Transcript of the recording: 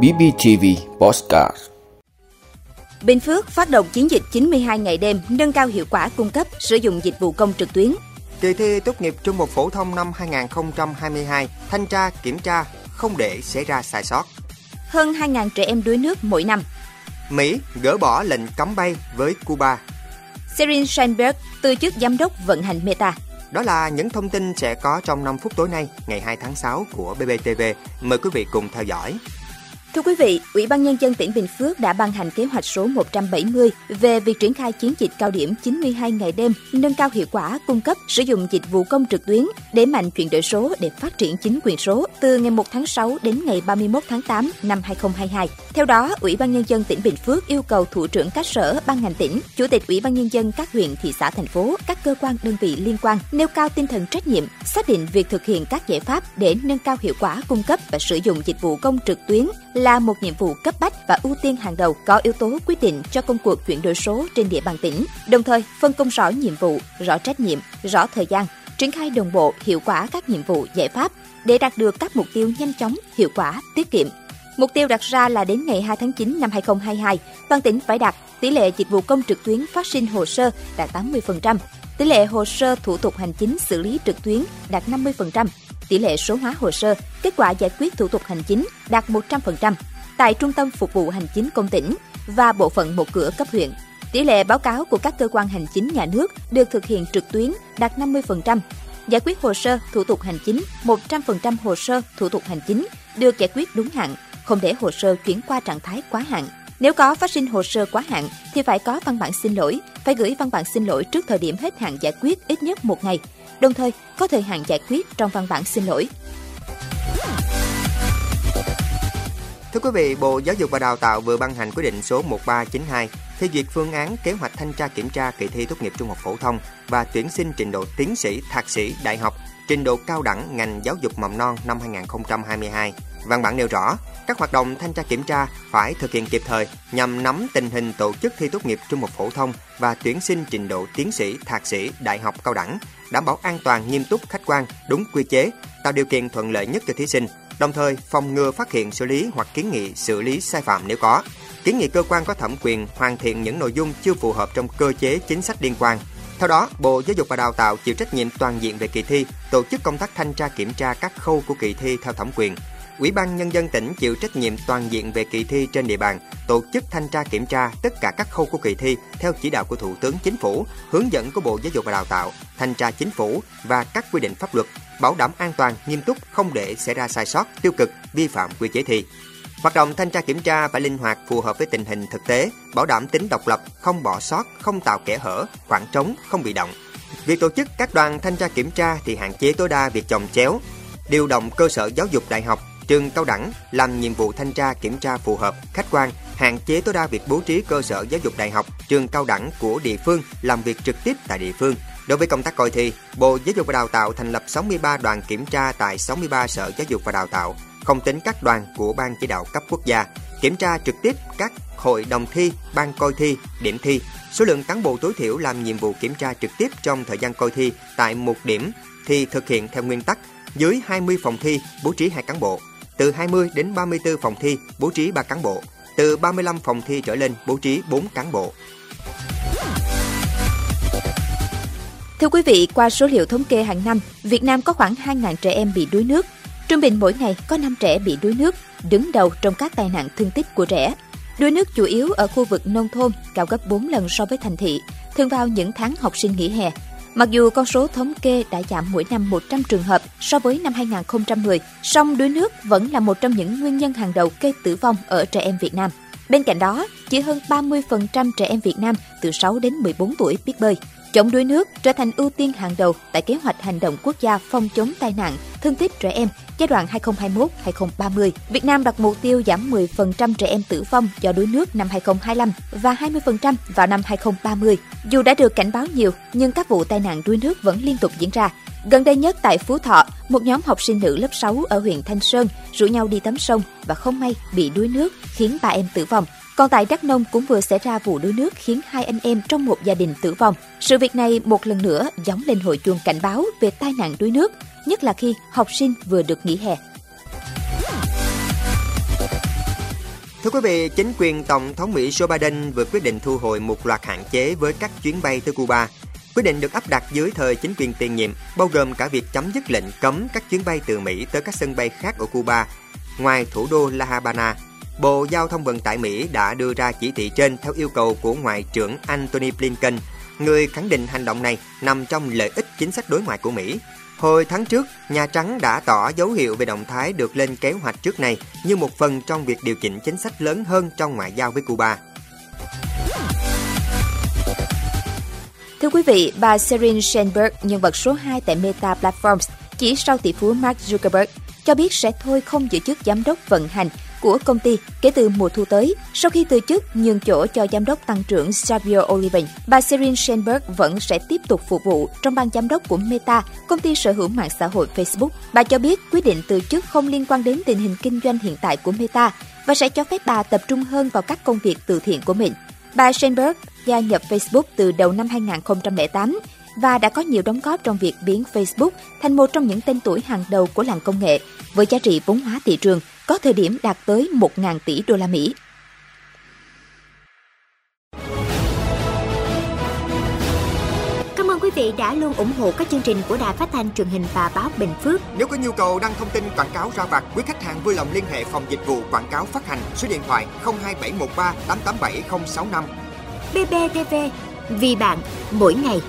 BBTV Postcard Bình Phước phát động chiến dịch 92 ngày đêm nâng cao hiệu quả cung cấp sử dụng dịch vụ công trực tuyến. Kỳ thi tốt nghiệp trung học phổ thông năm 2022, thanh tra kiểm tra không để xảy ra sai sót. Hơn 2.000 trẻ em đuối nước mỗi năm. Mỹ gỡ bỏ lệnh cấm bay với Cuba. Sheryl Sandberg từ chức giám đốc vận hành Meta. Đó là những thông tin sẽ có trong 5 phút tối nay, ngày 2 tháng 6 của BBTV. Mời quý vị cùng theo dõi. Thưa quý vị, Ủy ban Nhân dân tỉnh Bình Phước đã ban hành kế hoạch số 170 về việc triển khai chiến dịch cao điểm 92 ngày đêm, nâng cao hiệu quả cung cấp sử dụng dịch vụ công trực tuyến, để mạnh chuyển đổi số để phát triển chính quyền số từ ngày 1 tháng 6 đến ngày 31 tháng 8 năm 2022. Theo đó, Ủy ban Nhân dân tỉnh Bình Phước yêu cầu thủ trưởng các sở, ban ngành tỉnh, chủ tịch Ủy ban Nhân dân các huyện, thị xã, thành phố, các cơ quan đơn vị liên quan nêu cao tinh thần trách nhiệm, xác định việc thực hiện các giải pháp để nâng cao hiệu quả cung cấp và sử dụng dịch vụ công trực tuyến là một nhiệm vụ cấp bách và ưu tiên hàng đầu có yếu tố quyết định cho công cuộc chuyển đổi số trên địa bàn tỉnh. Đồng thời, phân công rõ nhiệm vụ, rõ trách nhiệm, rõ thời gian, triển khai đồng bộ hiệu quả các nhiệm vụ giải pháp để đạt được các mục tiêu nhanh chóng, hiệu quả, tiết kiệm. Mục tiêu đặt ra là đến ngày 2 tháng 9 năm 2022, toàn tỉnh phải đạt tỷ lệ dịch vụ công trực tuyến phát sinh hồ sơ đạt 80%, tỷ lệ hồ sơ thủ tục hành chính xử lý trực tuyến đạt 50%, tỷ lệ số hóa hồ sơ, kết quả giải quyết thủ tục hành chính đạt 100% tại Trung tâm Phục vụ Hành chính công tỉnh và bộ phận một cửa cấp huyện. Tỷ lệ báo cáo của các cơ quan hành chính nhà nước được thực hiện trực tuyến đạt 50%. Giải quyết hồ sơ, thủ tục hành chính, 100% hồ sơ, thủ tục hành chính được giải quyết đúng hạn, không để hồ sơ chuyển qua trạng thái quá hạn. Nếu có phát sinh hồ sơ quá hạn thì phải có văn bản xin lỗi, phải gửi văn bản xin lỗi trước thời điểm hết hạn giải quyết ít nhất một ngày, đồng thời có thời hạn giải quyết trong văn bản xin lỗi. Thưa quý vị, Bộ Giáo dục và Đào tạo vừa ban hành quyết định số 1392 phê duyệt phương án kế hoạch thanh tra kiểm tra kỳ thi tốt nghiệp trung học phổ thông và tuyển sinh trình độ tiến sĩ, thạc sĩ, đại học, trình độ cao đẳng ngành giáo dục mầm non năm 2022. Văn bản nêu rõ, các hoạt động thanh tra kiểm tra phải thực hiện kịp thời nhằm nắm tình hình tổ chức thi tốt nghiệp trung học phổ thông và tuyển sinh trình độ tiến sĩ, thạc sĩ, đại học cao đẳng, đảm bảo an toàn, nghiêm túc, khách quan, đúng quy chế, tạo điều kiện thuận lợi nhất cho thí sinh, đồng thời phòng ngừa phát hiện xử lý hoặc kiến nghị xử lý sai phạm nếu có. Kiến nghị cơ quan có thẩm quyền hoàn thiện những nội dung chưa phù hợp trong cơ chế chính sách liên quan. Theo đó, Bộ Giáo dục và Đào tạo chịu trách nhiệm toàn diện về kỳ thi, tổ chức công tác thanh tra kiểm tra các khâu của kỳ thi theo thẩm quyền, Ủy ban Nhân dân tỉnh chịu trách nhiệm toàn diện về kỳ thi trên địa bàn, tổ chức thanh tra kiểm tra tất cả các khâu của kỳ thi theo chỉ đạo của Thủ tướng Chính phủ, hướng dẫn của Bộ Giáo dục và Đào tạo, thanh tra chính phủ và các quy định pháp luật, bảo đảm an toàn, nghiêm túc, không để xảy ra sai sót, tiêu cực, vi phạm quy chế thi. Hoạt động thanh tra kiểm tra phải linh hoạt phù hợp với tình hình thực tế, bảo đảm tính độc lập, không bỏ sót, không tạo kẽ hở, khoảng trống, không bị động. Việc tổ chức các đoàn thanh tra kiểm tra thì hạn chế tối đa việc chồng chéo, điều động cơ sở giáo dục đại học trường cao đẳng làm nhiệm vụ thanh tra kiểm tra phù hợp, khách quan, hạn chế tối đa việc bố trí cơ sở giáo dục đại học, trường cao đẳng của địa phương làm việc trực tiếp tại địa phương. Đối với công tác coi thi, Bộ Giáo dục và Đào tạo thành lập 63 đoàn kiểm tra tại 63 sở giáo dục và đào tạo, không tính các đoàn của Ban chỉ đạo cấp quốc gia, kiểm tra trực tiếp các hội đồng thi, ban coi thi, điểm thi. Số lượng cán bộ tối thiểu làm nhiệm vụ kiểm tra trực tiếp trong thời gian coi thi tại một điểm thì thực hiện theo nguyên tắc dưới 20 phòng thi bố trí hai cán bộ, từ 20 đến 34 phòng thi bố trí 3 cán bộ, từ 35 phòng thi trở lên bố trí 4 cán bộ. Thưa quý vị, qua số liệu thống kê hàng năm, Việt Nam có khoảng 2.000 trẻ em bị đuối nước. Trung bình mỗi ngày có 5 trẻ bị đuối nước, đứng đầu trong các tai nạn thương tích của trẻ. Đuối nước chủ yếu ở khu vực nông thôn, cao gấp 4 lần so với thành thị, thường vào những tháng học sinh nghỉ hè, Mặc dù con số thống kê đã giảm mỗi năm 100 trường hợp so với năm 2010, song đuối nước vẫn là một trong những nguyên nhân hàng đầu gây tử vong ở trẻ em Việt Nam. Bên cạnh đó, chỉ hơn 30% trẻ em Việt Nam từ 6 đến 14 tuổi biết bơi. Chống đuối nước trở thành ưu tiên hàng đầu tại kế hoạch hành động quốc gia phòng chống tai nạn, thương tích trẻ em giai đoạn 2021-2030. Việt Nam đặt mục tiêu giảm 10% trẻ em tử vong do đuối nước năm 2025 và 20% vào năm 2030. Dù đã được cảnh báo nhiều, nhưng các vụ tai nạn đuối nước vẫn liên tục diễn ra. Gần đây nhất tại Phú Thọ, một nhóm học sinh nữ lớp 6 ở huyện Thanh Sơn rủ nhau đi tắm sông và không may bị đuối nước khiến ba em tử vong. Còn tại Đắk Nông cũng vừa xảy ra vụ đuối nước khiến hai anh em trong một gia đình tử vong. Sự việc này một lần nữa gióng lên hồi chuông cảnh báo về tai nạn đuối nước, nhất là khi học sinh vừa được nghỉ hè. Thưa quý vị, chính quyền Tổng thống Mỹ Joe Biden vừa quyết định thu hồi một loạt hạn chế với các chuyến bay tới Cuba. Quyết định được áp đặt dưới thời chính quyền tiền nhiệm, bao gồm cả việc chấm dứt lệnh cấm các chuyến bay từ Mỹ tới các sân bay khác ở Cuba, ngoài thủ đô La Habana. Bộ Giao thông Vận tải Mỹ đã đưa ra chỉ thị trên theo yêu cầu của Ngoại trưởng Antony Blinken, người khẳng định hành động này nằm trong lợi ích chính sách đối ngoại của Mỹ. Hồi tháng trước, Nhà Trắng đã tỏ dấu hiệu về động thái được lên kế hoạch trước này như một phần trong việc điều chỉnh chính sách lớn hơn trong ngoại giao với Cuba. Thưa quý vị, bà Sheryl Sandberg, nhân vật số 2 tại Meta Platforms, chỉ sau tỷ phú Mark Zuckerberg, cho biết sẽ thôi không giữ chức giám đốc vận hành của công ty kể từ mùa thu tới. Sau khi từ chức nhường chỗ cho giám đốc tăng trưởng Xavier Oliven, bà Sheryl Sandberg vẫn sẽ tiếp tục phục vụ trong ban giám đốc của Meta, công ty sở hữu mạng xã hội Facebook. Bà cho biết quyết định từ chức không liên quan đến tình hình kinh doanh hiện tại của Meta và sẽ cho phép bà tập trung hơn vào các công việc từ thiện của mình. Bà Sandberg gia nhập Facebook từ đầu năm 2008 và đã có nhiều đóng góp trong việc biến Facebook thành một trong những tên tuổi hàng đầu của làng công nghệ, với giá trị vốn hóa thị trường có thời điểm đạt tới 1.000 tỷ đô la Mỹ. Cảm ơn quý vị đã luôn ủng hộ các chương trình của Đài Phát thanh truyền hình và báo Bình Phước. Nếu có nhu cầu đăng thông tin quảng cáo ra vặt, quý khách hàng vui lòng liên hệ phòng dịch vụ quảng cáo phát hành số điện thoại 02713 887065. BBTV, vì bạn, mỗi ngày.